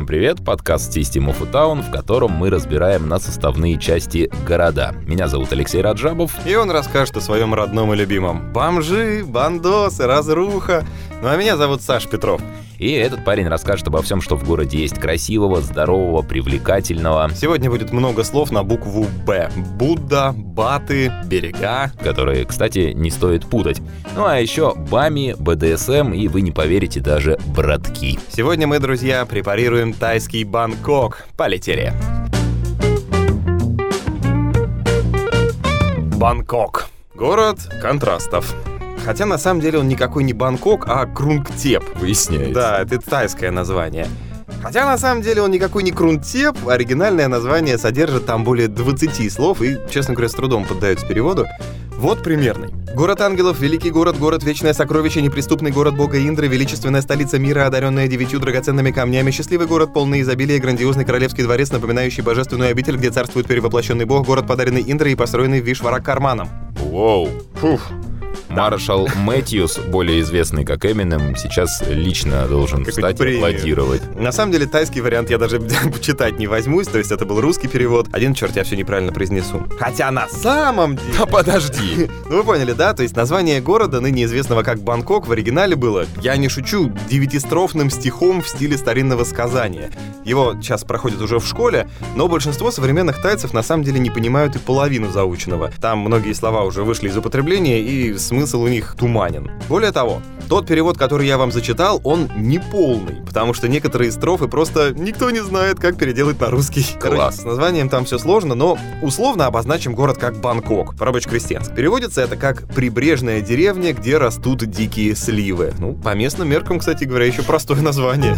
Всем привет, подкаст System of a Town, в котором мы разбираем на составные части города. Меня зовут Алексей Раджабов. И он расскажет о своем родном и любимом. Бомжи, бандосы, разруха. Ну а меня зовут Саш Петров. И этот парень расскажет обо всем, что в городе есть красивого, здорового, привлекательного. Сегодня будет много слов на букву «Б». Будда, баты, берега. Которые, кстати, не стоит путать. Ну а еще бами, БДСМ и, вы не поверите, даже братки. Сегодня мы, друзья, препарируем тайский Бангкок. Полетели. Бангкок. Город контрастов. Хотя на самом деле он никакой не Бангкок, а Крунгтеп. Выясняется. Да, это тайское название. Хотя на самом деле он никакой не Крунгтеп, оригинальное название содержит там более 20 слов и, честно говоря, с трудом поддается переводу. Вот примерный. Город ангелов, великий город, город вечное сокровище, неприступный город бога Индры, величественная столица мира, одаренная девятью драгоценными камнями, счастливый город, полный изобилия, грандиозный королевский дворец, напоминающий божественную обитель, где царствует перевоплощенный бог, город, подаренный Индрой и построенный Вишвара карманом. Воу. Фух. Маршал Мэтьюс, более известный как Эминем, сейчас лично должен Какую-то встать и аплодировать. На самом деле тайский вариант я даже почитать не возьмусь, то есть это был русский перевод. Один черт, я все неправильно произнесу. Хотя на самом деле... Да подожди! Ну вы поняли, да? То есть название города, ныне известного как Бангкок, в оригинале было, я не шучу, девятистрофным стихом в стиле старинного сказания. Его сейчас проходит уже в школе, но большинство современных тайцев на самом деле не понимают и половину заученного. Там многие слова уже вышли из употребления, и смысл у них туманен. Более того, тот перевод, который я вам зачитал, он не полный, потому что некоторые строфы просто никто не знает, как переделать на русский. Класс. С названием там все сложно, но условно обозначим город как Бангкок, по-рабоче-крестьянски. Переводится это как «прибрежная деревня, где растут дикие сливы». Ну, по местным меркам, кстати говоря, еще простое название.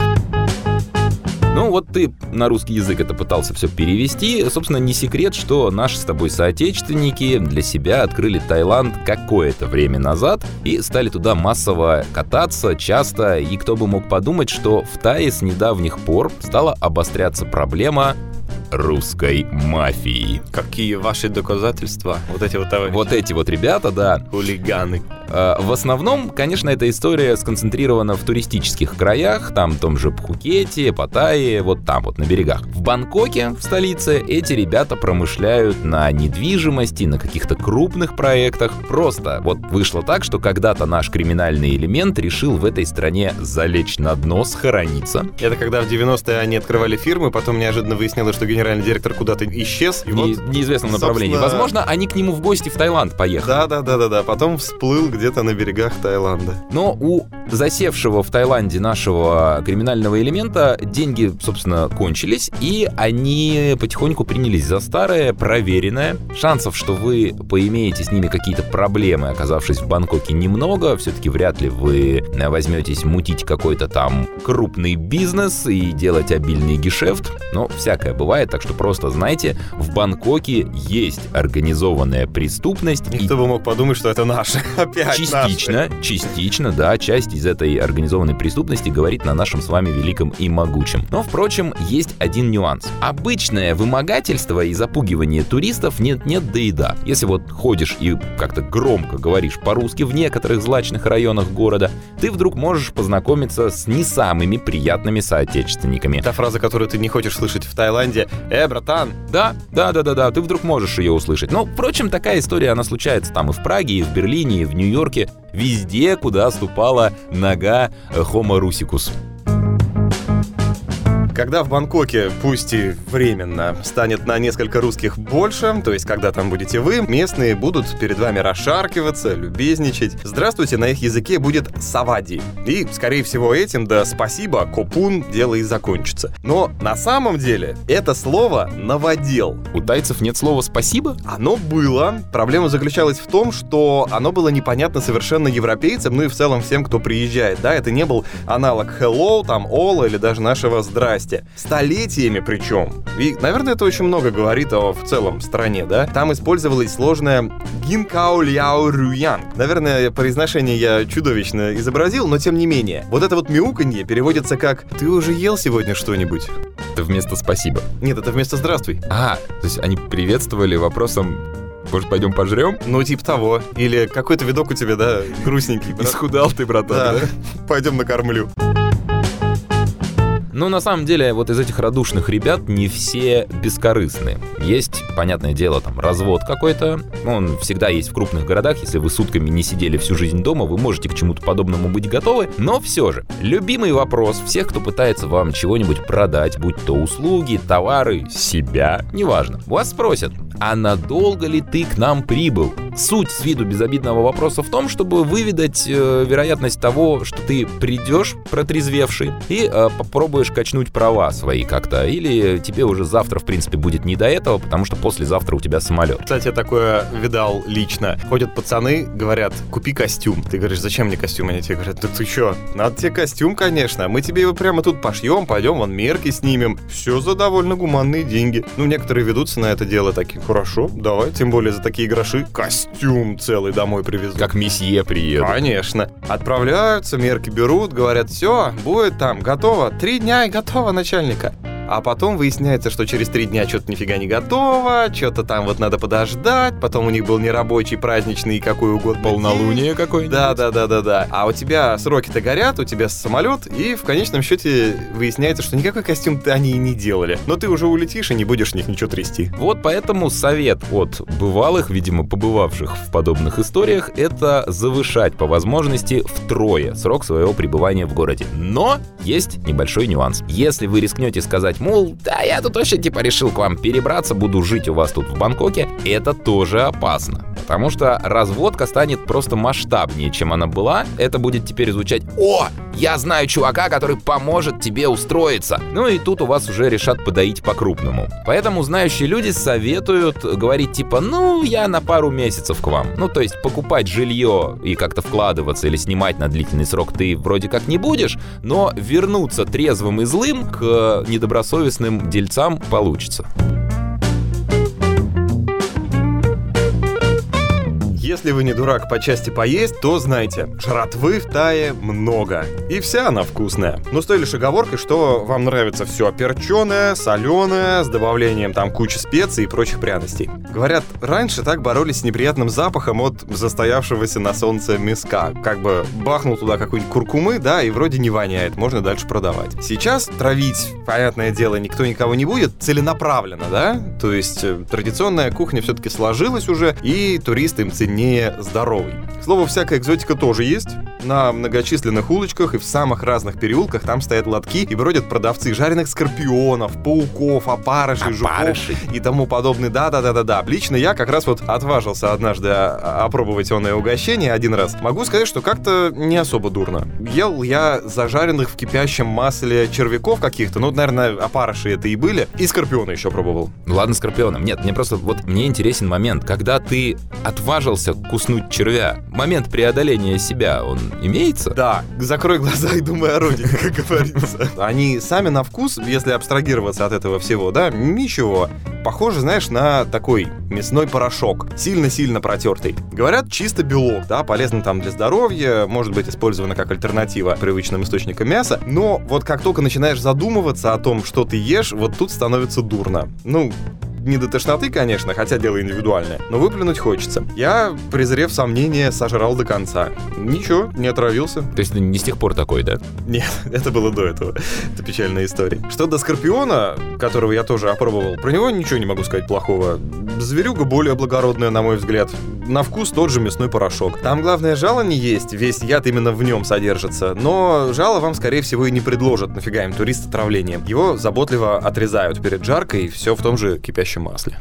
Ну вот ты на русский язык это пытался все перевести. Собственно, не секрет, что наши с тобой соотечественники для себя открыли Таиланд какое-то время назад и стали туда массово кататься часто. И кто бы мог подумать, что в Тае с недавних пор стала обостряться проблема русской мафии. Какие ваши доказательства? Вот эти вот товарищи. Вот эти вот ребята, да, хулиганы. Э, В основном, конечно, эта история сконцентрирована в туристических краях, там в том же Пхукете, Паттайе, вот там вот на берегах. В Бангкоке, в столице, эти ребята промышляют на недвижимости, на каких-то крупных проектах. Просто вот вышло так, что когда-то наш криминальный элемент решил в этой стране залечь на дно, схорониться. Это когда в 90-е они открывали фирмы, потом неожиданно выяснилось, что генеральный директор куда-то исчез. И В вот, не- неизвестном направлении. собственно, Возможно, они к нему в гости в Таиланд поехали. Да, да, да, да, да. Потом всплыл где-то на берегах Таиланда. Но у засевшего в Таиланде нашего криминального элемента деньги, собственно, кончились, и они потихоньку принялись за старое, проверенное. Шансов, что вы поимеете с ними какие-то проблемы, оказавшись в Бангкоке, немного. Все-таки вряд ли вы возьметесь мутить какой-то там крупный бизнес и делать обильный гешефт. Но всякое бывает, так что просто знайте, в Бангкоке есть организованная преступность. И и бы мог подумать, что это наши. Опять Частично, частично, да, часть из этой организованной преступности говорит на нашем с вами великом и могучем. Но, впрочем, есть один нюанс. Обычное вымогательство и запугивание туристов нет-нет, да и да. Если вот ходишь и как-то громко говоришь по-русски в некоторых злачных районах города, ты вдруг можешь познакомиться с не самыми приятными соотечественниками. Та фраза, которую ты не хочешь слышать в Таиланде. «Э, братан, Да, да, да, да, да, ты вдруг можешь ее услышать. Но, впрочем, такая история, она случается там и в Праге, и в Берлине, и в Нью-Йорке, везде, куда ступала нога Homo rusicus. Когда в Бангкоке, пусть и временно, станет на несколько русских больше, то есть когда там будете вы, местные будут перед вами расшаркиваться, любезничать. Здравствуйте на их языке будет савади. И, скорее всего, этим, да спасибо, копун, дело и закончится. Но на самом деле это слово «новодел». У тайцев нет слова «спасибо»? Оно было. Проблема заключалась в том, что оно было непонятно совершенно европейцам, ну и в целом всем, кто приезжает. Да, это не был аналог hello, там all или даже нашего здрасте. Столетиями причем. И, наверное, это очень много говорит о в целом стране, да. Там использовалась сложная гинкао ляо рюянг. Наверное, произношение я чудовищно изобразил, но тем не менее. Вот это вот мяуканье переводится как «Ты уже ел сегодня что-нибудь?» Это вместо «спасибо». Нет, это вместо «Здравствуй». А, то есть они приветствовали вопросом «Может, пойдем пожрем?» Ну, типа того. Или какой-то видок у тебя, да, грустненький. брат. Исхудал ты, братан, Да, да? пойдем накормлю. Но на самом деле вот из этих радушных ребят не все бескорыстны. Есть, понятное дело, там развод какой-то. Он всегда есть в крупных городах. Если вы сутками не сидели всю жизнь дома, вы можете к чему-то подобному быть готовы. Но все же, любимый вопрос всех, кто пытается вам чего-нибудь продать, будь то услуги, товары, себя, неважно. Вас спросят, а надолго ли ты к нам прибыл? Суть с виду безобидного вопроса в том, чтобы выведать э, вероятность того, что ты придешь протрезвевший и э, попробуешь качнуть права свои как-то. Или тебе уже завтра, в принципе, будет не до этого, потому что послезавтра у тебя самолет. Кстати, я такое видал лично. Ходят пацаны, говорят, купи костюм. Ты говоришь, зачем мне костюм? Они тебе говорят, да ты что, надо тебе костюм, конечно. Мы тебе его прямо тут пошьем, пойдем, вон мерки снимем. Все за довольно гуманные деньги. Ну, некоторые ведутся на это дело такие, хорошо, давай, тем более за такие гроши костюм целый домой привезу. Как месье приедет. Конечно. Отправляются, мерки берут, говорят, все, будет там, готово. Три дня и готово, начальника. А потом выясняется, что через три дня что-то нифига не готово, что-то там вот надо подождать, потом у них был нерабочий, праздничный, какой угодно Полнолуние какое-нибудь. Да, да, да, да, да. А у тебя сроки-то горят, у тебя самолет, и в конечном счете выясняется, что никакой костюм ты они и не делали. Но ты уже улетишь и не будешь в них ничего трясти. Вот поэтому совет от бывалых, видимо, побывавших в подобных историях, это завышать по возможности втрое срок своего пребывания в городе. Но есть небольшой нюанс. Если вы рискнете сказать, мол, да, я тут вообще типа решил к вам перебраться, буду жить у вас тут в Бангкоке, это тоже опасно. Потому что разводка станет просто масштабнее, чем она была. Это будет теперь звучать «О, я знаю чувака, который поможет тебе устроиться». Ну и тут у вас уже решат подоить по-крупному. Поэтому знающие люди советуют говорить типа «Ну, я на пару месяцев к вам». Ну, то есть покупать жилье и как-то вкладываться или снимать на длительный срок ты вроде как не будешь, но вернуться трезвым и злым к недобросовестным дельцам получится. Если вы не дурак по части поесть, то знайте, жратвы в Тае много. И вся она вкусная. Но с той лишь оговоркой, что вам нравится все перченое, соленое, с добавлением там кучи специй и прочих пряностей. Говорят, раньше так боролись с неприятным запахом от застоявшегося на солнце мяска. Как бы бахнул туда какой-нибудь куркумы, да, и вроде не воняет, можно дальше продавать. Сейчас травить, понятное дело, никто никого не будет, целенаправленно, да? То есть э, традиционная кухня все-таки сложилась уже, и туристы им ценнее здоровый. К слову, всякая экзотика тоже есть. На многочисленных улочках и в самых разных переулках там стоят лотки и бродят продавцы жареных скорпионов, пауков, опарышей, жуков Опарышей. и тому подобное. Да-да-да-да-да. Лично я как раз вот отважился однажды а- опробовать онное угощение один раз. Могу сказать, что как-то не особо дурно. Ел я зажаренных в кипящем масле червяков каких-то, ну, наверное, опарыши это и были, и скорпиона еще пробовал. Ну ладно, скорпионом. Нет, мне просто вот мне интересен момент, когда ты отважился куснуть червя. Момент преодоления себя, он имеется? Да, закрой глаза и думай о родине, как говорится. Они сами на вкус, если абстрагироваться от этого всего, да, ничего. Похоже, знаешь, на такой мясной порошок, сильно-сильно протертый. Говорят, чисто белок, да, полезно там для здоровья, может быть использовано как альтернатива привычным источникам мяса, но вот как только начинаешь задумываться о том, что ты ешь, вот тут становится дурно. Ну, не до тошноты, конечно, хотя дело индивидуальное, но выплюнуть хочется. Я, презрев сомнения, сожрал до конца. Ничего, не отравился. То есть не с тех пор такой, да? Нет, это было до этого. Это печальная история. Что до Скорпиона, которого я тоже опробовал, про него ничего не могу сказать плохого. Зверюга более благородная, на мой взгляд. На вкус тот же мясной порошок. Там главное жало не есть, весь яд именно в нем содержится. Но жало вам, скорее всего, и не предложат, нафига им турист отравлением. Его заботливо отрезают перед жаркой, все в том же кипящем масле.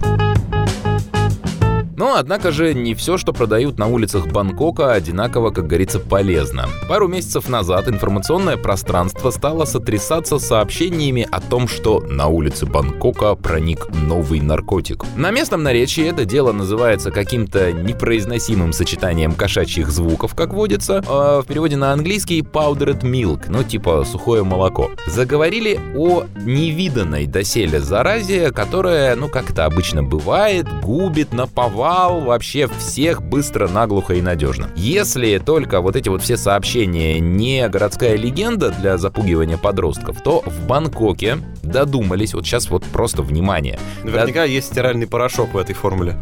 Но, однако же, не все, что продают на улицах Бангкока, одинаково, как говорится, полезно. Пару месяцев назад информационное пространство стало сотрясаться сообщениями о том, что на улице Бангкока проник новый наркотик. На местном наречии это дело называется каким-то непроизносимым сочетанием кошачьих звуков, как водится, а в переводе на английский powdered milk, ну типа сухое молоко. Заговорили о невиданной доселе заразе, которая, ну как это обычно бывает, губит на повал вообще всех быстро, наглухо и надежно. Если только вот эти вот все сообщения не городская легенда для запугивания подростков, то в Бангкоке додумались, вот сейчас вот просто внимание, Наверняка есть стиральный порошок в этой формуле.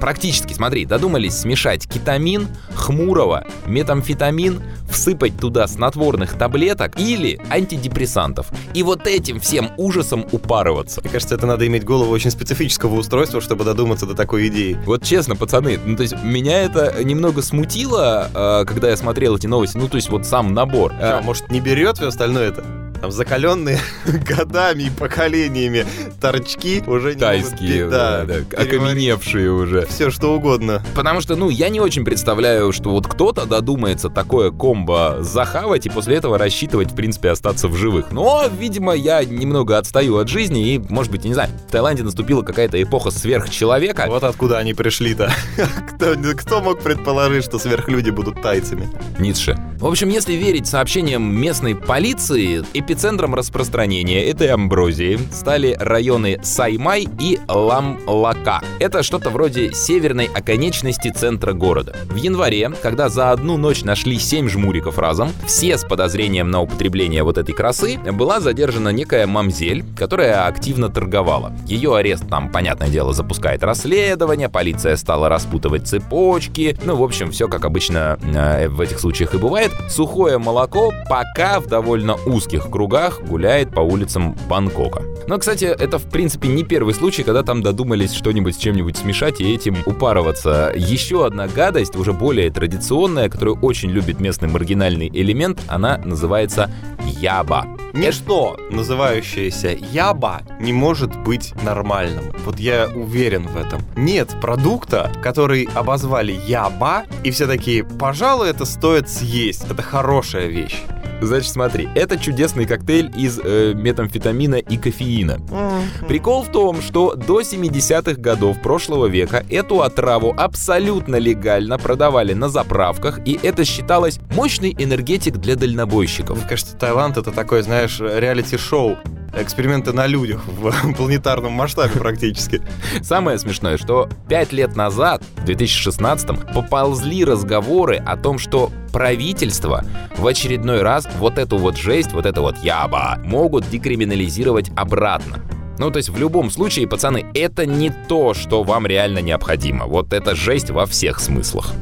Практически, смотри, додумались смешать кетамин, хмурого, метамфетамин всыпать туда снотворных таблеток или антидепрессантов. И вот этим всем ужасом упарываться. Мне кажется, это надо иметь голову очень специфического устройства, чтобы додуматься до такой идеи. Вот честно, пацаны, ну то есть меня это немного смутило, э, когда я смотрел эти новости, ну то есть вот сам набор. А, может, не берет все остальное это? Там закаленные годами и поколениями торчки уже не Тайские, могут, да, да, да, окаменевшие уже. Все что угодно. Потому что, ну, я не очень представляю, что вот кто-то додумается такое комбо захавать и после этого рассчитывать, в принципе, остаться в живых. Но, видимо, я немного отстаю от жизни и, может быть, не знаю, в Таиланде наступила какая-то эпоха сверхчеловека. Вот откуда они пришли-то. кто, кто мог предположить, что сверхлюди будут тайцами? Ницше. В общем, если верить сообщениям местной полиции, Эпицентром распространения этой амброзии стали районы Саймай и Ламлака. Это что-то вроде северной оконечности центра города. В январе, когда за одну ночь нашли 7 жмуриков разом, все с подозрением на употребление вот этой красы, была задержана некая мамзель, которая активно торговала. Ее арест там, понятное дело, запускает расследование, полиция стала распутывать цепочки, ну, в общем, все как обычно э, в этих случаях и бывает. Сухое молоко пока в довольно узких кругах кругах гуляет по улицам Бангкока. Но, кстати, это в принципе не первый случай, когда там додумались что-нибудь с чем-нибудь смешать и этим упарываться. Еще одна гадость, уже более традиционная, которую очень любит местный маргинальный элемент, она называется яба. Ничто, называющееся яба, не может быть нормальным. Вот я уверен в этом. Нет продукта, который обозвали яба, и все такие, пожалуй, это стоит съесть. Это хорошая вещь. Значит, смотри, это чудесный коктейль из э, метамфетамина и кофеина. Mm-hmm. Прикол в том, что до 70-х годов прошлого века эту отраву абсолютно легально продавали на заправках, и это считалось мощный энергетик для дальнобойщиков. Мне кажется, Таиланд это такое, знаешь, реалити-шоу эксперименты на людях в планетарном масштабе практически. Самое смешное, что пять лет назад, в 2016-м, поползли разговоры о том, что правительство в очередной раз вот эту вот жесть, вот это вот яба, могут декриминализировать обратно. Ну, то есть в любом случае, пацаны, это не то, что вам реально необходимо. Вот это жесть во всех смыслах.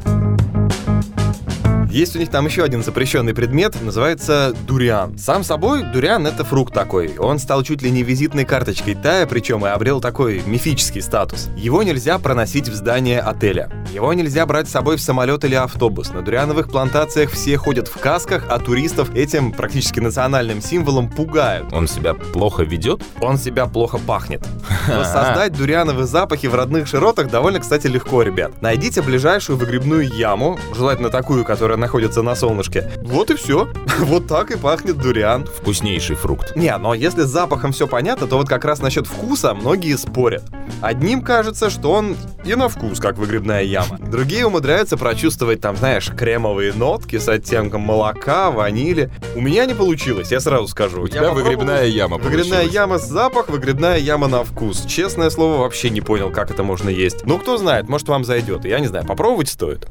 Есть у них там еще один запрещенный предмет, называется дуриан. Сам собой, дуриан это фрукт такой. Он стал чуть ли не визитной карточкой Тая, причем и обрел такой мифический статус. Его нельзя проносить в здание отеля. Его нельзя брать с собой в самолет или автобус. На дуриановых плантациях все ходят в касках, а туристов этим практически национальным символом пугают. Он себя плохо ведет? Он себя плохо пахнет. Создать дуриановые запахи в родных широтах довольно, кстати, легко, ребят. Найдите ближайшую выгребную яму, желательно такую, которая находится на солнышке. Вот и все. Вот так и пахнет дуриан. Вкуснейший фрукт. Не, но если с запахом все понятно, то вот как раз насчет вкуса многие спорят. Одним кажется, что он и на вкус, как выгребная яма. Другие умудряются прочувствовать там, знаешь, кремовые нотки с оттенком молока, ванили. У меня не получилось, я сразу скажу. У тебя выгребная яма Выгребная яма с запах, выгребная яма на вкус. Честное слово, вообще не понял, как это можно есть. Ну, кто знает, может вам зайдет. Я не знаю, попробовать стоит.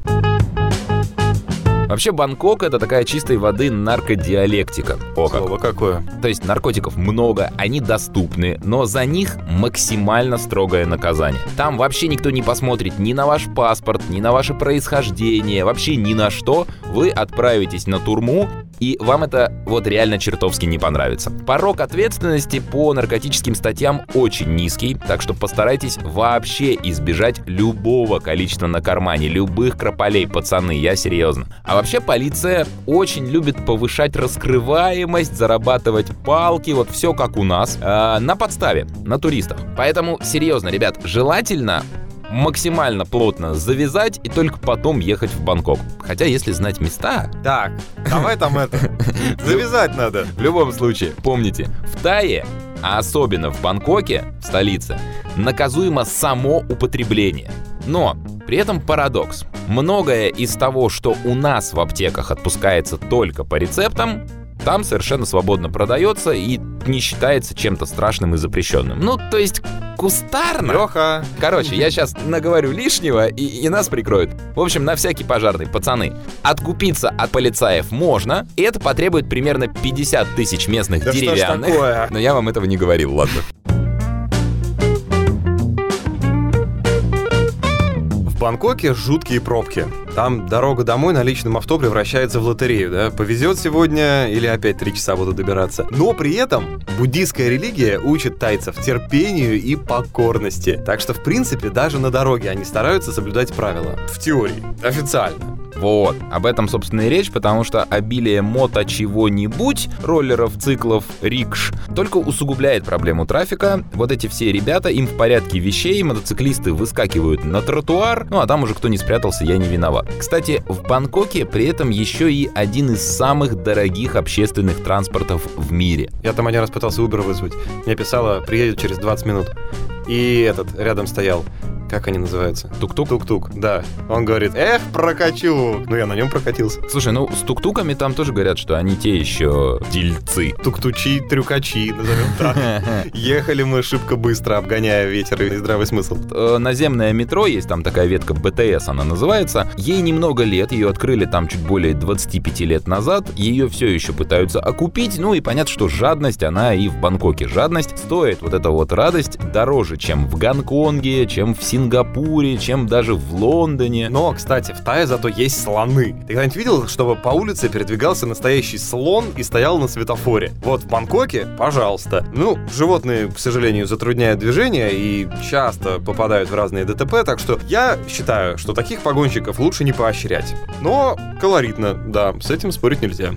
Вообще Бангкок это такая чистой воды наркодиалектика. О, как. Слово какое. То есть наркотиков много, они доступны, но за них максимально строгое наказание. Там вообще никто не посмотрит ни на ваш паспорт, ни на ваше происхождение, вообще ни на что. Вы отправитесь на турму, и вам это вот реально чертовски не понравится. Порог ответственности по наркотическим статьям очень низкий, так что постарайтесь вообще избежать любого количества на кармане, любых крополей, пацаны, я серьезно. А вообще полиция очень любит повышать раскрываемость, зарабатывать палки, вот все как у нас, э, на подставе, на туристах. Поэтому, серьезно, ребят, желательно максимально плотно завязать и только потом ехать в Бангкок. Хотя, если знать места... Так, давай там это, завязать надо. В любом случае, помните, в Тае а особенно в Бангкоке, столице, наказуемо само употребление. Но при этом парадокс. Многое из того, что у нас в аптеках отпускается только по рецептам, там совершенно свободно продается и не считается чем-то страшным и запрещенным. Ну, то есть кустарно. Леха. Короче, я сейчас наговорю лишнего, и, и нас прикроют. В общем, на всякий пожарный, пацаны, откупиться от полицаев можно, и это потребует примерно 50 тысяч местных да деревянных. Что ж такое? Но я вам этого не говорил, ладно. В Бангкоке жуткие пробки. Там дорога домой на личном авто превращается в лотерею, да? Повезет сегодня или опять три часа буду добираться. Но при этом буддийская религия учит тайцев терпению и покорности. Так что, в принципе, даже на дороге они стараются соблюдать правила. В теории. Официально. Вот, об этом, собственно, и речь, потому что обилие мото чего-нибудь, роллеров, циклов, рикш, только усугубляет проблему трафика. Вот эти все ребята, им в порядке вещей, мотоциклисты выскакивают на тротуар, ну а там уже кто не спрятался, я не виноват. Кстати, в Бангкоке при этом еще и один из самых дорогих общественных транспортов в мире. Я там один раз пытался Uber вызвать. Мне писала, приедет через 20 минут. И этот рядом стоял. Как они называются? Тук-тук? Тук-тук, да. Он говорит, эх, прокачу. Ну, я на нем прокатился. Слушай, ну с тук-туками там тоже говорят, что они те еще дельцы. Тук-тучи, трюкачи, назовем так. Ехали мы шибко быстро, обгоняя ветер и здравый смысл. Э, Наземное метро, есть там такая ветка БТС, она называется. Ей немного лет, ее открыли там чуть более 25 лет назад. Ее все еще пытаются окупить. Ну и понятно, что жадность, она и в Бангкоке. Жадность стоит вот эта вот радость дороже, чем в Гонконге, чем в Сингапуре, чем даже в Лондоне. Но, кстати, в Тае зато есть слоны. Ты когда-нибудь видел, чтобы по улице передвигался настоящий слон и стоял на светофоре? Вот в Бангкоке, пожалуйста. Ну, животные, к сожалению, затрудняют движение и часто попадают в разные ДТП, так что я считаю, что таких погонщиков лучше не поощрять. Но колоритно, да, с этим спорить нельзя.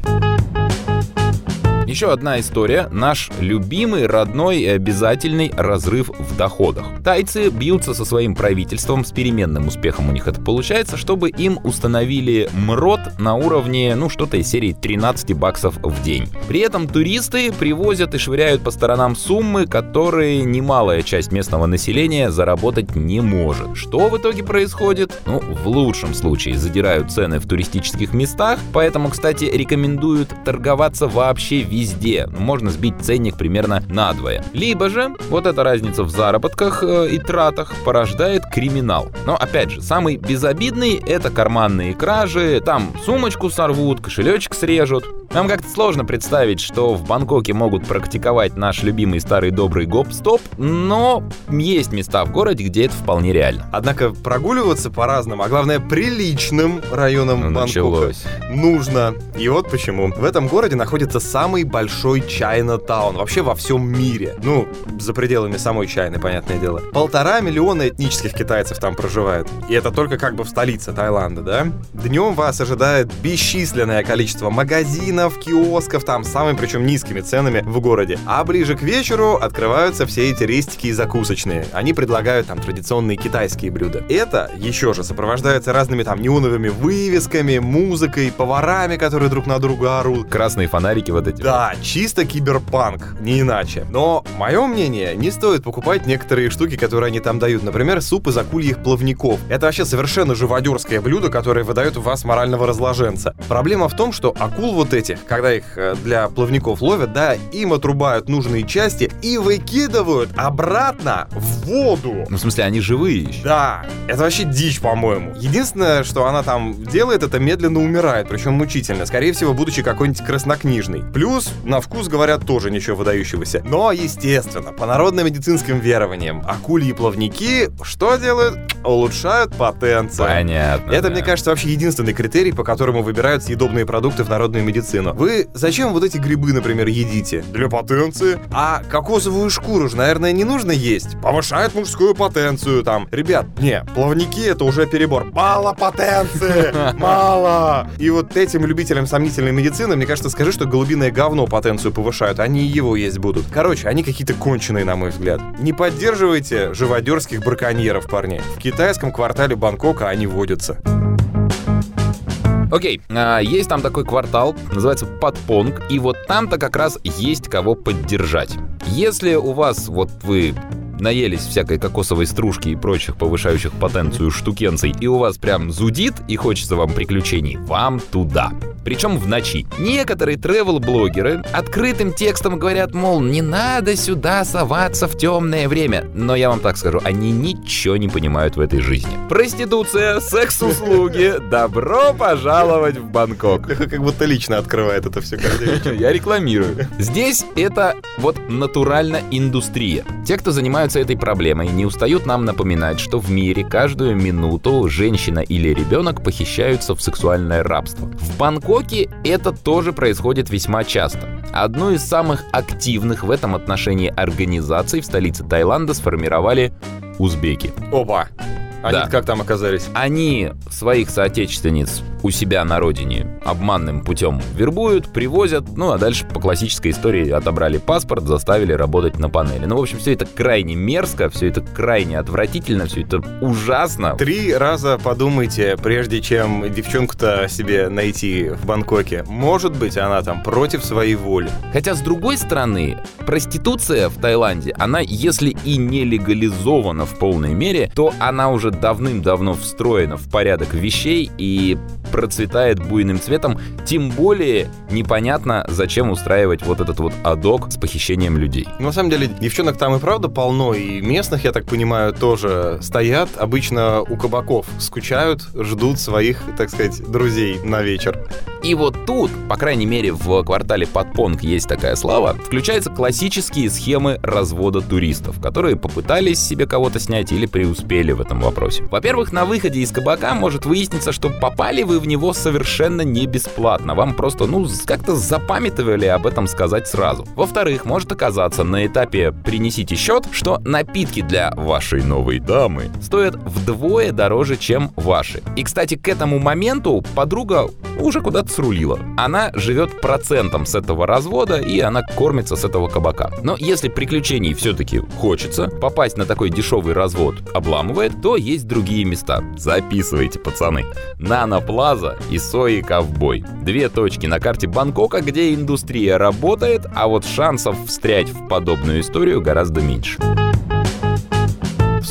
Еще одна история. Наш любимый, родной обязательный разрыв в доходах. Тайцы бьются со своим правительством, с переменным успехом у них это получается, чтобы им установили МРОД на уровне, ну, что-то из серии 13 баксов в день. При этом туристы привозят и швыряют по сторонам суммы, которые немалая часть местного населения заработать не может. Что в итоге происходит? Ну, в лучшем случае задирают цены в туристических местах, поэтому, кстати, рекомендуют торговаться вообще везде везде. Можно сбить ценник примерно надвое. Либо же вот эта разница в заработках э, и тратах порождает криминал. Но опять же, самый безобидный это карманные кражи. Там сумочку сорвут, кошелечек срежут. Нам как-то сложно представить, что в Бангкоке могут практиковать наш любимый старый добрый гоп-стоп, но есть места в городе, где это вполне реально. Однако прогуливаться по разным, а главное приличным районам Ну, Бангкока началось. нужно. И вот почему. В этом городе находится самый большой Чайна-таун вообще во всем мире. Ну, за пределами самой Чайны, понятное дело. Полтора миллиона этнических китайцев там проживает. И это только как бы в столице Таиланда, да? Днем вас ожидает бесчисленное количество магазинов, киосков, там, самыми причем низкими ценами в городе. А ближе к вечеру открываются все эти рестики и закусочные. Они предлагают там традиционные китайские блюда. Это еще же сопровождается разными там неоновыми вывесками, музыкой, поварами, которые друг на друга орут. Красные фонарики вот эти. Да, чисто киберпанк, не иначе. Но, мое мнение, не стоит покупать некоторые штуки, которые они там дают. Например, суп из акульих плавников. Это вообще совершенно живодерское блюдо, которое выдает в вас морального разложенца. Проблема в том, что акул вот этих, когда их э, для плавников ловят, да, им отрубают нужные части и выкидывают обратно в воду. Ну, в смысле, они живые еще. Да, это вообще дичь, по-моему. Единственное, что она там делает, это медленно умирает, причем мучительно. Скорее всего, будучи какой-нибудь краснокнижный. Плюс, на вкус, говорят, тоже ничего выдающегося. Но, естественно, по народно-медицинским верованиям, акульи плавники что делают? Улучшают потенцию. Понятно. Это, да. мне кажется, вообще единственный критерий, по которому выбирают съедобные продукты в народную медицину. Вы зачем вот эти грибы, например, едите? Для потенции. А кокосовую шкуру же, наверное, не нужно есть. Повышает мужскую потенцию там. Ребят, не, плавники это уже перебор. Мало потенции! Мало! И вот этим любителям сомнительной медицины, мне кажется, скажи, что голубиное говно потенцию повышают, они и его есть будут. Короче, они какие-то конченые, на мой взгляд. Не поддерживайте живодерских браконьеров, парни. В китайском квартале Бангкока они водятся. Окей, а, есть там такой квартал, называется Подпонг, и вот там-то как раз есть кого поддержать. Если у вас, вот вы наелись всякой кокосовой стружки и прочих повышающих потенцию штукенций, и у вас прям зудит и хочется вам приключений, вам туда. причем в ночи. Некоторые travel-блогеры открытым текстом говорят, мол, не надо сюда соваться в темное время. Но я вам так скажу, они ничего не понимают в этой жизни. Проституция, секс-услуги, добро пожаловать в Бангкок. Как будто лично открывает это все каждый. Я рекламирую. Здесь это вот натурально индустрия. Те, кто занимаются этой проблемой, не устают нам напоминать, что в мире каждую минуту женщина или ребенок похищаются в сексуальное рабство. В Бангкоке это тоже происходит весьма часто. Одну из самых активных в этом отношении организаций в столице Таиланда сформировали узбеки. Опа! Они Да. как там оказались? Они своих соотечественниц у себя на родине обманным путем вербуют, привозят, ну а дальше по классической истории отобрали паспорт, заставили работать на панели. Ну, в общем, все это крайне мерзко, все это крайне отвратительно, все это ужасно. Три раза подумайте, прежде чем девчонку-то себе найти в Бангкоке. Может быть, она там против своей воли. Хотя, с другой стороны, проституция в Таиланде, она, если и не легализована в полной мере, то она уже давным-давно встроена в порядок вещей и процветает буйным цветом, тем более непонятно, зачем устраивать вот этот вот адок с похищением людей. Ну, На самом деле, девчонок там и правда полно, и местных, я так понимаю, тоже стоят обычно у кабаков, скучают, ждут своих, так сказать, друзей на вечер. И вот тут, по крайней мере в квартале Подпонг есть такая слава, включаются классические схемы развода туристов, которые попытались себе кого-то снять или преуспели в этом вопросе. Во-первых, на выходе из кабака может выясниться, что попали вы в него совершенно не бесплатно. Вам просто, ну, как-то запамятовали об этом сказать сразу. Во-вторых, может оказаться на этапе «принесите счет», что напитки для вашей новой дамы стоят вдвое дороже, чем ваши. И, кстати, к этому моменту подруга уже куда-то срулила. Она живет процентом с этого развода, и она кормится с этого кабака. Но если приключений все-таки хочется, попасть на такой дешевый развод обламывает, то есть другие места. Записывайте, пацаны. Нано Плаза и Сои Ковбой. Две точки на карте Бангкока, где индустрия работает, а вот шансов встрять в подобную историю гораздо меньше.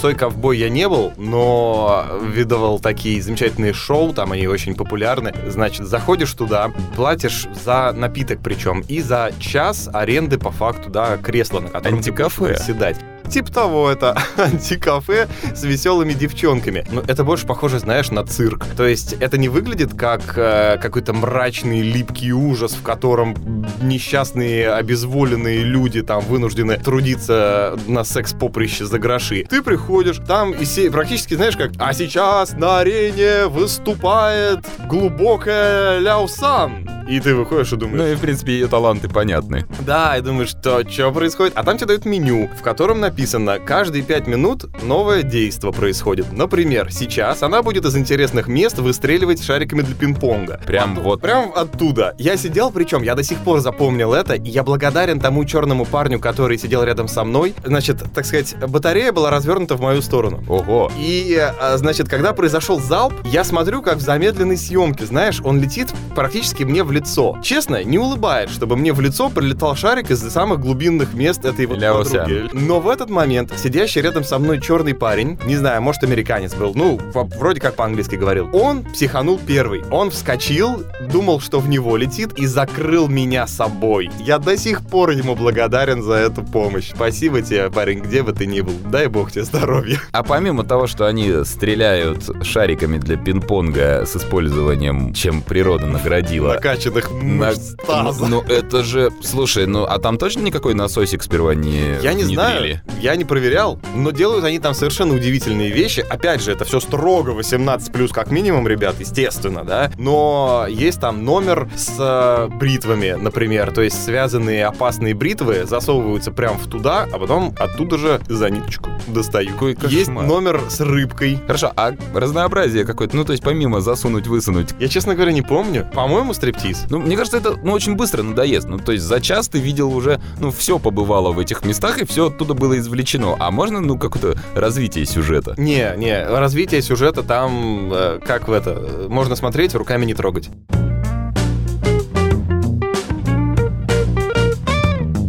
В Сой ковбой я не был, но видывал такие замечательные шоу, там они очень популярны. Значит, заходишь туда, платишь за напиток причем и за час аренды по факту, да, кресла, на котором ты будешь Антикафе. седать. Типа того, это антикафе с веселыми девчонками. Но это больше похоже, знаешь, на цирк. То есть это не выглядит как э, какой-то мрачный, липкий ужас, в котором несчастные, обезволенные люди там вынуждены трудиться на секс-поприще за гроши. Ты приходишь, там и се- практически, знаешь, как «А сейчас на арене выступает глубокая Ляосан». И ты выходишь и думаешь, Ну и, в принципе, ее таланты понятны. да, и думаешь, что, что происходит? А там тебе дают меню, в котором написано, каждые пять минут новое действо происходит. Например, сейчас она будет из интересных мест выстреливать шариками для пинг-понга. Прям Отту- вот Прям оттуда. Я сидел, причем я до сих пор запомнил это, и я благодарен тому черному парню, который сидел рядом со мной. Значит, так сказать, батарея была развернута в мою сторону. Ого. И, а, значит, когда произошел залп, я смотрю, как в замедленной съемке, знаешь, он летит практически мне в лицо. Честно, не улыбает, чтобы мне в лицо прилетал шарик из самых глубинных мест этой вот Ляосян. подруги. Но в этот момент сидящий рядом со мной черный парень, не знаю, может, американец был, ну, в- вроде как по-английски говорил, он психанул первый. Он вскочил, думал, что в него летит, и закрыл меня собой. Я до сих пор ему благодарен за эту помощь. Спасибо тебе, парень, где бы ты ни был. Дай бог тебе здоровья. А помимо того, что они стреляют шариками для пинг-понга с использованием, чем природа наградила, накачанных на- мышц таза. ну, ну, это же, слушай, ну а там точно никакой насосик сперва не Я не знаю, внедрили? я не проверял, но делают они там совершенно удивительные вещи. Опять же, это все строго 18 плюс как минимум, ребят, естественно, да. Но есть там номер с э, бритвами, например, то есть связанные опасные бритвы засовываются прям в туда, а потом оттуда же за ниточку достаю. Какой кошмар. Есть номер с рыбкой. Хорошо, а разнообразие какое-то, ну то есть помимо засунуть-высунуть, Я, честно говоря, не помню. По-моему, стриптиз. ну, мне кажется, это ну, очень быстро надоест. Ну, то есть за час ты видел уже, ну, все побывало в этих местах, и все оттуда было извлечено. А можно, ну, какое-то развитие сюжета? Не, не, развитие сюжета там, э, как в это, э, можно смотреть, руками не трогать.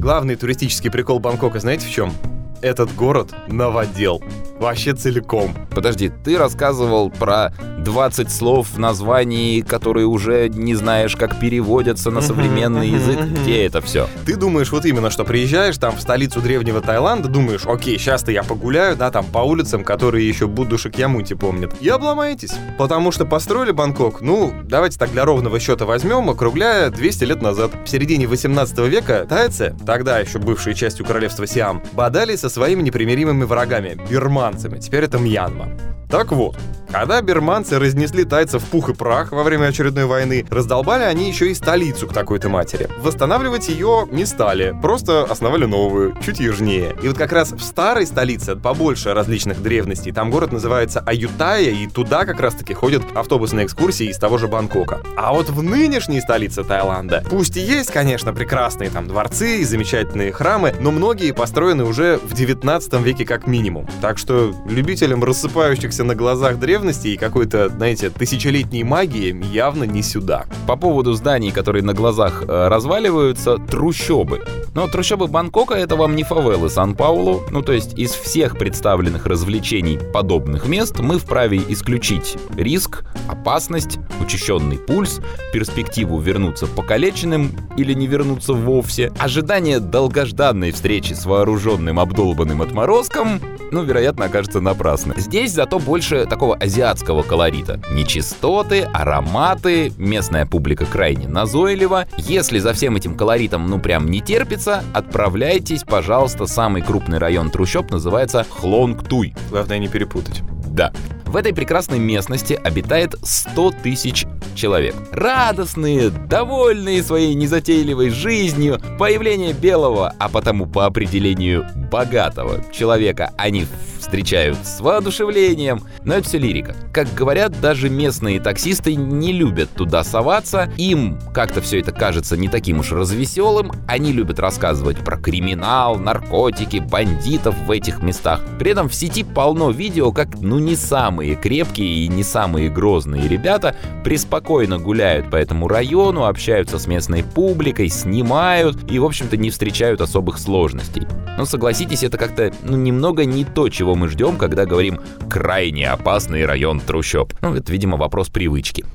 Главный туристический прикол Бангкока знаете в чем? Этот город новодел. Вообще целиком. Подожди, ты рассказывал про 20 слов в названии, которые уже не знаешь, как переводятся на современный язык. Где это все? Ты думаешь вот именно, что приезжаешь там в столицу древнего Таиланда, думаешь, окей, сейчас-то я погуляю, да, там по улицам, которые еще Будду Шакьямути помнят. И обломаетесь. Потому что построили Бангкок, ну, давайте так для ровного счета возьмем, округляя 200 лет назад. В середине 18 века тайцы, тогда еще бывшие частью королевства Сиам, бодали со своими непримиримыми врагами — бирманцами. Теперь это Мьянма. Так вот, когда бирманцы разнесли тайцев в пух и прах во время очередной войны, раздолбали они еще и столицу к такой-то матери. Восстанавливать ее не стали, просто основали новую, чуть южнее. И вот как раз в старой столице побольше различных древностей. Там город называется Аютая, и туда как раз-таки ходят автобусные экскурсии из того же Бангкока. А вот в нынешней столице Таиланда, пусть и есть, конечно, прекрасные там дворцы и замечательные храмы, но многие построены уже в 19 веке как минимум. Так что любителям рассыпающихся на глазах древностей и какой-то, знаете, тысячелетней магии явно не сюда. По поводу зданий, которые на глазах э, разваливаются, трущобы. Но трущобы Бангкока — это вам не фавелы Сан-Паулу. Ну, то есть из всех представленных развлечений подобных мест мы вправе исключить риск, опасность, учащенный пульс, перспективу вернуться покалеченным или не вернуться вовсе, ожидание долгожданной встречи с вооруженным обдолбанным отморозком, ну, вероятно, окажется напрасно. Здесь зато больше такого азиатского колорита. Нечистоты, ароматы, местная публика крайне назойлива. Если за всем этим колоритом ну прям не терпится, отправляйтесь, пожалуйста, самый крупный район трущоб называется Хлонгтуй. Главное не перепутать. Да. В этой прекрасной местности обитает 100 тысяч человек. Радостные, довольные своей незатейливой жизнью, появление белого, а потому по определению богатого человека они встречают с воодушевлением, но это все лирика. Как говорят, даже местные таксисты не любят туда соваться, им как-то все это кажется не таким уж развеселым, они любят рассказывать про криминал, наркотики, бандитов в этих местах. При этом в сети полно видео, как ну не самые крепкие и не самые грозные ребята преспокойно гуляют по этому району, общаются с местной публикой, снимают и, в общем-то, не встречают особых сложностей. Но согласитесь, это как-то ну, немного не то, чего мы ждем, когда говорим «крайне опасный район трущоб». Ну, это, видимо, вопрос привычки.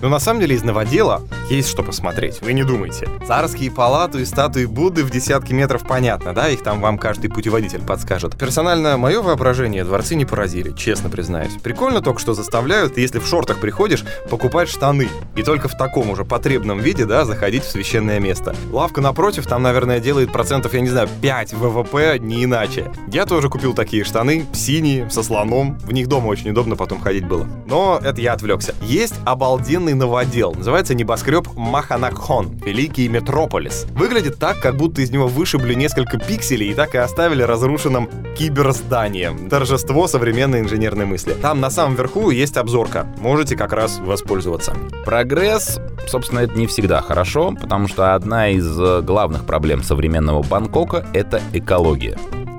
Но на самом деле из новодела есть что посмотреть, вы не думайте. Царские палаты и статуи Будды в десятки метров понятно, да? Их там вам каждый путеводитель подскажет. Персонально, мое воображение дворцы не поразили, честно признаюсь. Прикольно только, что заставляют, если в шортах приходишь, покупать штаны. И только в таком уже потребном виде, да, заходить в священное место. Лавка напротив там, наверное, делает процентов, я не знаю, 5 ВВП, не иначе. Я тоже купил такие штаны, синие, со слоном. В них дома очень удобно потом ходить было. Но это я отвлекся. Есть обалденный новодел. Называется небоскреб Маханакхон, Великий Метрополис. Выглядит так, как будто из него вышибли несколько пикселей и так и оставили разрушенным киберзданием. Торжество современной инженерной мысли. Там на самом верху есть обзорка. Можете как раз воспользоваться. Прогресс, собственно, это не всегда хорошо, потому что одна из э, главных проблем современного Бангкока — это экология.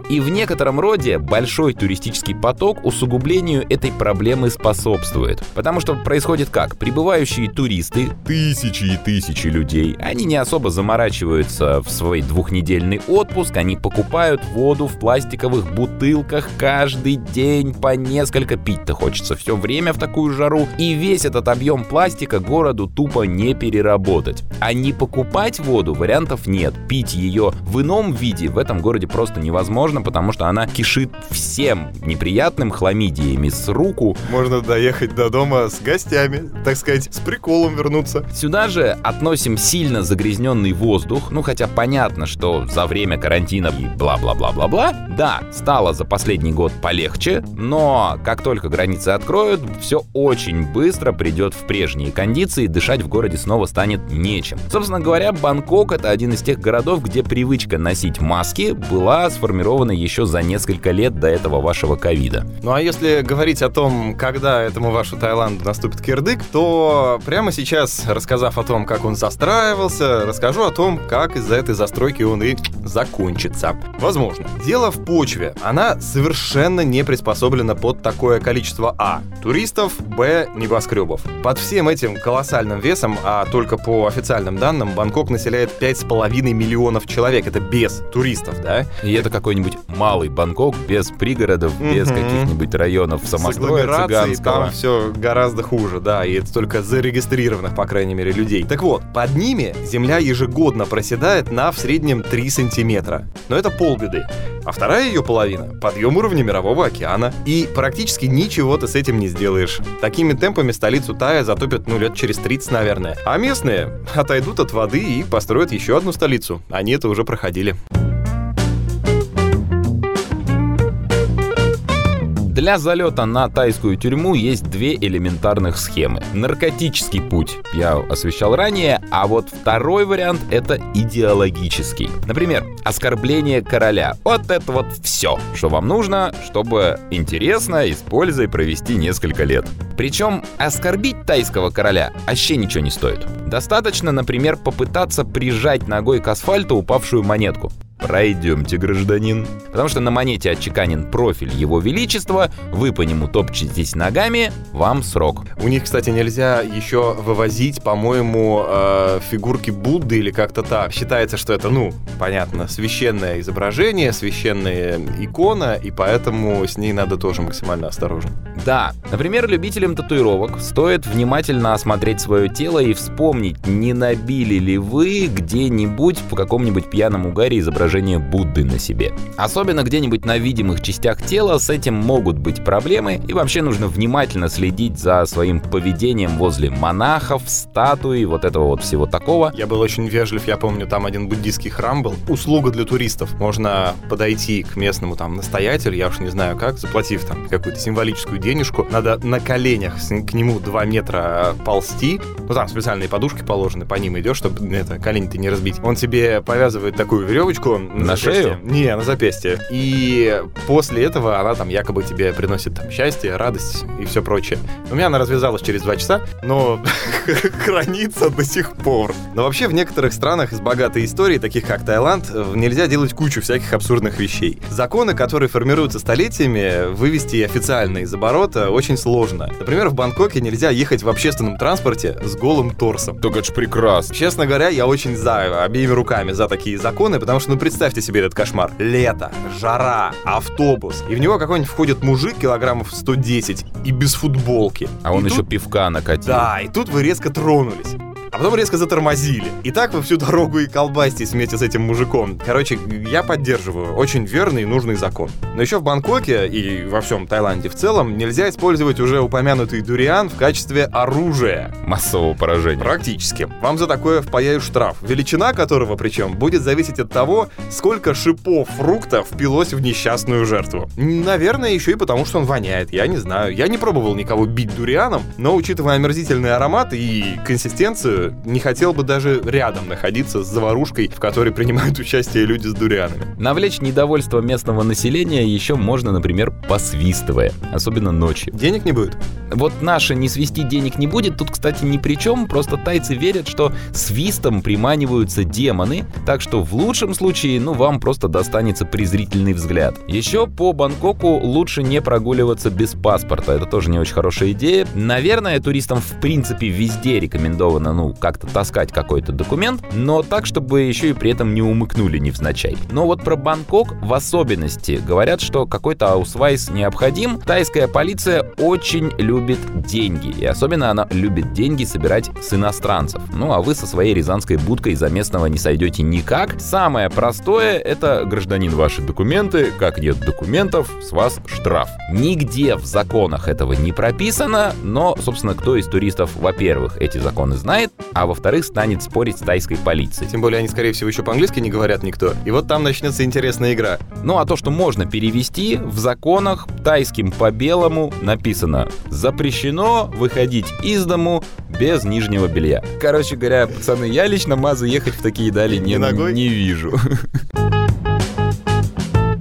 И в некотором роде большой туристический поток усугублению этой проблемы способствует. Потому что происходит как? Прибывающие туристы, тысячи и тысячи людей, они не особо заморачиваются в свой двухнедельный отпуск, они покупают воду в пластиковых бутылках каждый день по несколько пить-то хочется все время в такую жару. И весь этот объем пластика городу тупо не переработать. А не покупать воду вариантов нет. Пить ее в ином виде в этом городе просто невозможно, важно, потому что она кишит всем неприятным хламидиями с руку. Можно доехать до дома с гостями, так сказать, с приколом вернуться. Сюда же относим сильно загрязненный воздух, ну хотя понятно, что за время карантина и бла-бла-бла-бла-бла, да, стало за последний год полегче, но как только границы откроют, все очень быстро придет в прежние кондиции, дышать в городе снова станет нечем. Собственно говоря, Бангкок это один из тех городов, где привычка носить маски была сформирована сделано еще за несколько лет до этого вашего ковида. Ну а если говорить о том, когда этому вашу Таиланду наступит кирдык, то прямо сейчас, рассказав о том, как он застраивался, расскажу о том, как из-за этой застройки он и закончится. Возможно. Дело в почве. Она совершенно не приспособлена под такое количество А. Туристов, Б. Небоскребов. Под всем этим колоссальным весом, а только по официальным данным, Бангкок населяет 5,5 миллионов человек. Это без туристов, да? И это какой-нибудь малый Бангкок без пригородов, без каких-нибудь районов самостроя цыганского. Там все гораздо хуже, да, и это только зарегистрированных, по крайней мере, людей. Так вот, под ними земля ежегодно проседает на в среднем 3 сантиметра. Но это полбеды. А вторая ее половина — подъем уровня Мирового океана. И практически ничего ты с этим не сделаешь. Такими темпами столицу Тая затопят, ну, лет через 30, наверное. А местные отойдут от воды и построят еще одну столицу. Они это уже проходили. Для залета на тайскую тюрьму есть две элементарных схемы. Наркотический путь я освещал ранее, а вот второй вариант — это идеологический. Например, оскорбление короля. Вот это вот все, что вам нужно, чтобы интересно, используя провести несколько лет. Причем оскорбить тайского короля вообще ничего не стоит. Достаточно, например, попытаться прижать ногой к асфальту упавшую монетку. Пройдемте, гражданин. Потому что на монете отчеканен профиль его величества, вы по нему топчетесь ногами, вам срок. У них, кстати, нельзя еще вывозить, по-моему, э, фигурки Будды или как-то так. Считается, что это, ну, понятно, священное изображение, священная икона, и поэтому с ней надо тоже максимально осторожно. Да, например, любителям татуировок стоит внимательно осмотреть свое тело и вспомнить, не набили ли вы где-нибудь в каком-нибудь пьяном угаре изображение Будды на себе. Особенно где-нибудь на видимых частях тела с этим могут быть проблемы, и вообще нужно внимательно следить за своим поведением возле монахов, статуи, вот этого вот всего такого. Я был очень вежлив, я помню, там один буддийский храм был. Услуга для туристов. Можно подойти к местному там настоятелю, я уж не знаю как, заплатив там какую-то символическую денежку. Надо на коленях к нему 2 метра ползти. Ну там специальные подушки положены, по ним идешь, чтобы это, колени-то не разбить. Он тебе повязывает такую веревочку. На, на шею? Не, на запястье. И после этого она там якобы тебе приносит там счастье, радость и все прочее. У меня она развязалась через 2 часа, но хранится до сих пор. Но вообще в некоторых странах с богатой историей, таких как Таиланд, нельзя делать кучу всяких абсурдных вещей. Законы, которые формируются столетиями, вывести официально из оборота очень сложно. Например, в Бангкоке нельзя ехать в общественном транспорте с голым торсом. Так это ж прекрасно. Честно говоря, я очень за, обеими руками за такие законы, потому что, ну, представьте себе этот кошмар. Лето, жара, автобус, и в него какой-нибудь входит мужик килограммов 110 и без футболки. А и он тут... еще пивка накатил. Да, и тут вы резко тронулись а потом резко затормозили. И так вы всю дорогу и колбастись вместе с этим мужиком. Короче, я поддерживаю. Очень верный и нужный закон. Но еще в Бангкоке и во всем Таиланде в целом нельзя использовать уже упомянутый дуриан в качестве оружия. Массового поражения. Практически. Вам за такое впаяют штраф. Величина которого, причем, будет зависеть от того, сколько шипов фрукта впилось в несчастную жертву. Наверное, еще и потому, что он воняет. Я не знаю. Я не пробовал никого бить дурианом, но учитывая омерзительный аромат и консистенцию, не хотел бы даже рядом находиться с заварушкой, в которой принимают участие люди с дурианами. Навлечь недовольство местного населения еще можно, например, посвистывая, особенно ночью. Денег не будет? Вот наше «не свисти денег не будет» тут, кстати, ни при чем, просто тайцы верят, что свистом приманиваются демоны, так что в лучшем случае, ну, вам просто достанется презрительный взгляд. Еще по Бангкоку лучше не прогуливаться без паспорта, это тоже не очень хорошая идея. Наверное, туристам в принципе везде рекомендовано, ну, как-то таскать какой-то документ, но так, чтобы еще и при этом не умыкнули невзначай. Но вот про Бангкок в особенности говорят, что какой-то аусвайс необходим. Тайская полиция очень любит деньги, и особенно она любит деньги собирать с иностранцев. Ну а вы со своей рязанской будкой за местного не сойдете никак. Самое простое — это гражданин ваши документы, как нет документов, с вас штраф. Нигде в законах этого не прописано, но, собственно, кто из туристов, во-первых, эти законы знает, а во-вторых, станет спорить с тайской полицией. Тем более они, скорее всего, еще по-английски не говорят никто. И вот там начнется интересная игра. Ну а то, что можно перевести, в законах тайским по белому написано «Запрещено выходить из дому без нижнего белья». Короче говоря, пацаны, я лично мазы ехать в такие дали не, не, не вижу.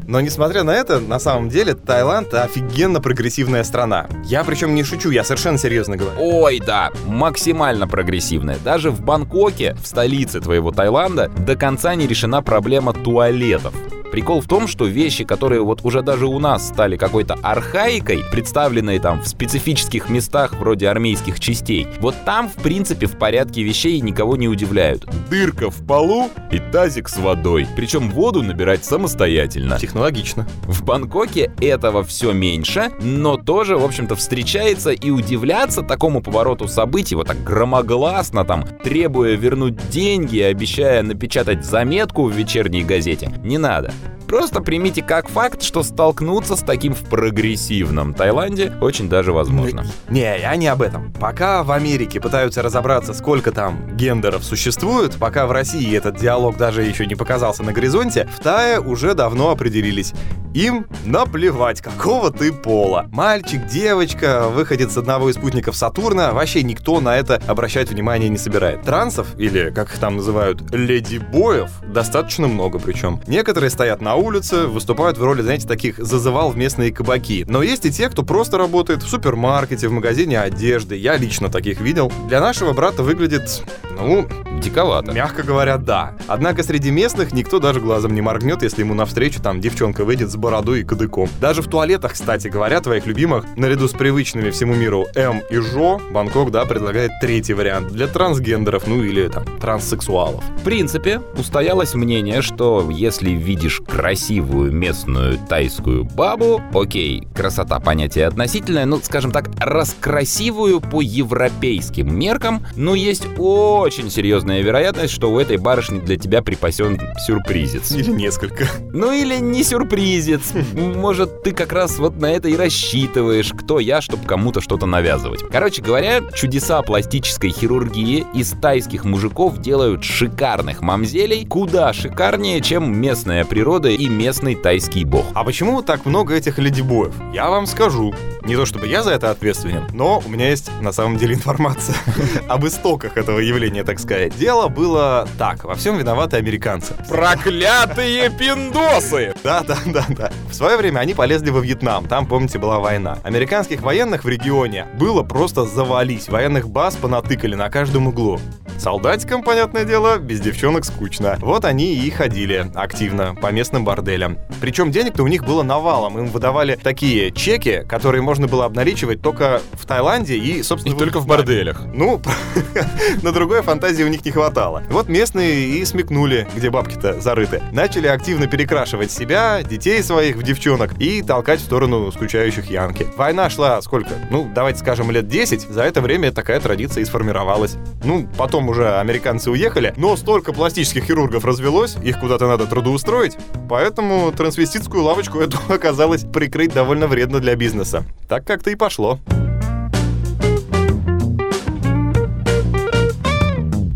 Но несмотря на это, на самом деле Таиланд офигенно прогрессивная страна. Я причем не шучу, я совершенно серьезно говорю. Ой, да, максимально прогрессивная. Даже в Бангкоке, в столице твоего Таиланда, до конца не решена проблема туалетов. Прикол в том, что вещи, которые вот уже даже у нас стали какой-то архаикой, представленные там в специфических местах вроде армейских частей, вот там, в принципе, в порядке вещей никого не удивляют. Дырка в полу и тазик с водой. Причем воду набирать самостоятельно. Технологично. В Бангкоке этого все меньше, но тоже, в общем-то, встречается и удивляться такому повороту событий, вот так громогласно там, требуя вернуть деньги обещая напечатать заметку в вечерней газете, не надо. Просто примите как факт, что столкнуться с таким в прогрессивном Таиланде очень даже возможно. Не, я не об этом. Пока в Америке пытаются разобраться, сколько там гендеров существует, пока в России этот диалог даже еще не показался на горизонте, в Тае уже давно определились. Им наплевать, какого ты пола. Мальчик, девочка, выходит с одного из спутников Сатурна, вообще никто на это обращать внимание не собирает. Трансов, или, как их там называют, леди-боев, достаточно много причем. Некоторые стоят на улице, выступают в роли, знаете, таких зазывал в местные кабаки. Но есть и те, кто просто работает в супермаркете, в магазине одежды. Я лично таких видел. Для нашего брата выглядит, ну, Диковато. Мягко говоря, да. Однако среди местных никто даже глазом не моргнет, если ему навстречу там девчонка выйдет с бородой и кадыком. Даже в туалетах, кстати говоря, твоих любимых, наряду с привычными всему миру М и Жо, Бангкок, да, предлагает третий вариант для трансгендеров, ну или там транссексуалов. В принципе, устоялось мнение, что если видишь красивую местную тайскую бабу, окей, красота понятие относительное, но, скажем так, раскрасивую по европейским меркам, но есть очень серьезная вероятность, что у этой барышни для тебя припасен сюрпризец. Или несколько. Ну или не сюрпризец. Может, ты как раз вот на это и рассчитываешь, кто я, чтобы кому-то что-то навязывать. Короче говоря, чудеса пластической хирургии из тайских мужиков делают шикарных мамзелей куда шикарнее, чем местная природа и местный тайский бог. А почему так много этих ледибоев? Я вам скажу. Не то чтобы я за это ответственен, но у меня есть на самом деле информация об истоках этого явления, так сказать. Дело было так, во всем виноваты американцы. Проклятые пиндосы! Да, да, да, да. В свое время они полезли во Вьетнам, там, помните, была война. Американских военных в регионе было просто завались, военных баз понатыкали на каждом углу. Солдатикам, понятное дело, без девчонок скучно. Вот они и ходили активно по местным борделям. Причем денег-то у них было навалом. Им выдавали такие чеки, которые можно было обналичивать только в Таиланде и, собственно... И только в борделях. Ну, на другой фантазии у них не хватало. Вот местные и смекнули, где бабки-то зарыты. Начали активно перекрашивать себя, детей своих в девчонок и толкать в сторону скучающих янки. Война шла сколько? Ну, давайте скажем, лет 10. За это время такая традиция и сформировалась. Ну, потом уже американцы уехали, но столько пластических хирургов развелось, их куда-то надо трудоустроить, поэтому трансвеститскую лавочку эту оказалось прикрыть довольно вредно для бизнеса. Так как-то и пошло.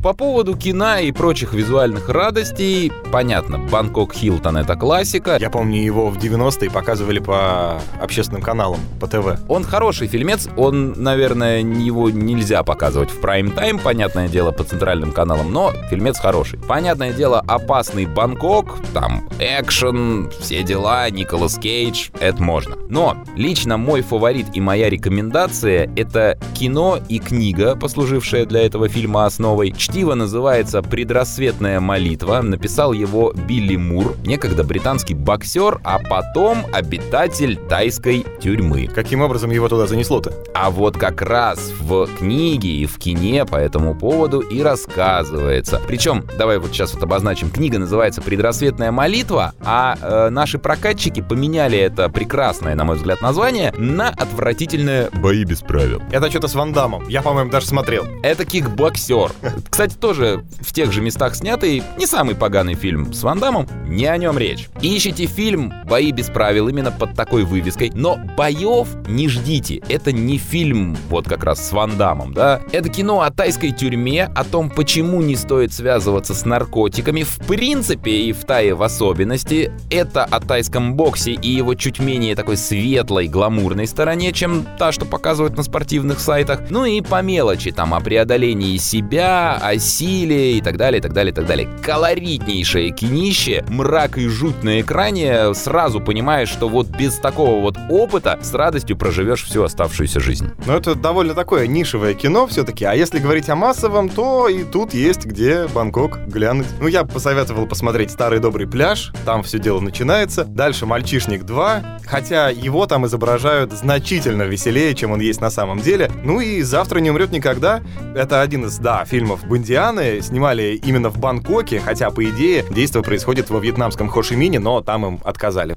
По поводу кино и прочих визуальных радостей, понятно, Бангкок Хилтон это классика. Я помню, его в 90-е показывали по общественным каналам, по ТВ. Он хороший фильмец, он, наверное, его нельзя показывать в прайм-тайм, понятное дело, по центральным каналам, но фильмец хороший. Понятное дело, опасный Бангкок, там экшен, все дела, Николас Кейдж, это можно. Но лично мой фаворит и моя рекомендация — это кино и книга, послужившая для этого фильма основой. Чтиво называется «Предрассветная молитва». Написал его Билли Мур, некогда британский боксер, а потом обитатель тайской тюрьмы. Каким образом его туда занесло-то? А вот как раз в книге и в кине по этому поводу и рассказывается. Причем, давай вот сейчас вот обозначим, книга называется «Предрассветная молитва», а э, наши прокатчики поменяли это прекрасное, на мой взгляд, название на отвратительное «Бои без правил». Это что-то с Ван Дамом. Я, по-моему, даже смотрел. Это кикбоксер. Кстати, тоже в тех же местах снятый, не самый поганый фильм с Ван Дамом, не о нем речь. Ищите фильм «Бои без правил» именно под такой вывеской, но боев не ждите. Это не фильм вот как раз с Ван Дамом, да? Это кино о тайской тюрьме, о том, почему не стоит связываться с наркотиками, в принципе и в Тае в особенности. Это о тайском боксе и его чуть менее такой светлой, гламурной стороне, чем та, что показывают на спортивных сайтах. Ну и по мелочи, там, о преодолении себя, о силе и так далее, и так далее, и так далее. Колоритнейшее кинище, мрак и жуть на экране, сразу понимаешь, что вот без такого вот опыта с радостью проживешь всю оставшуюся жизнь. Ну, это довольно такое нишевое кино все-таки, а если говорить о массовом, то и тут есть где Бангкок глянуть. Ну, я посоветовал посмотреть «Старый добрый пляж», там все дело начинается. Дальше «Мальчишник 2», хотя его там изображают значительно веселее, чем он есть на самом деле. Ну и «Завтра не умрет никогда» — это один из, да, фильмов Бондианы, снимали именно в Бангкоке, хотя, по идее, действие происходит во вьетнамском Хошимине, но там им отказали.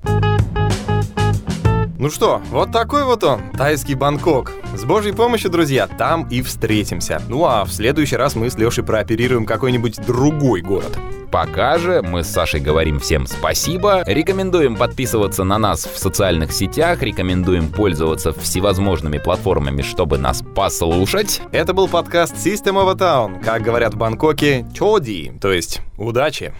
Ну что, вот такой вот он, тайский Бангкок. С божьей помощью, друзья, там и встретимся. Ну а в следующий раз мы с Лешей прооперируем какой-нибудь другой город. Пока же мы с Сашей говорим всем спасибо, рекомендуем подписываться на нас в социальных сетях, рекомендуем пользоваться всевозможными платформами, чтобы нас послушать. Это был подкаст System of a Town, как говорят в Бангкоке, чоди, то есть удачи.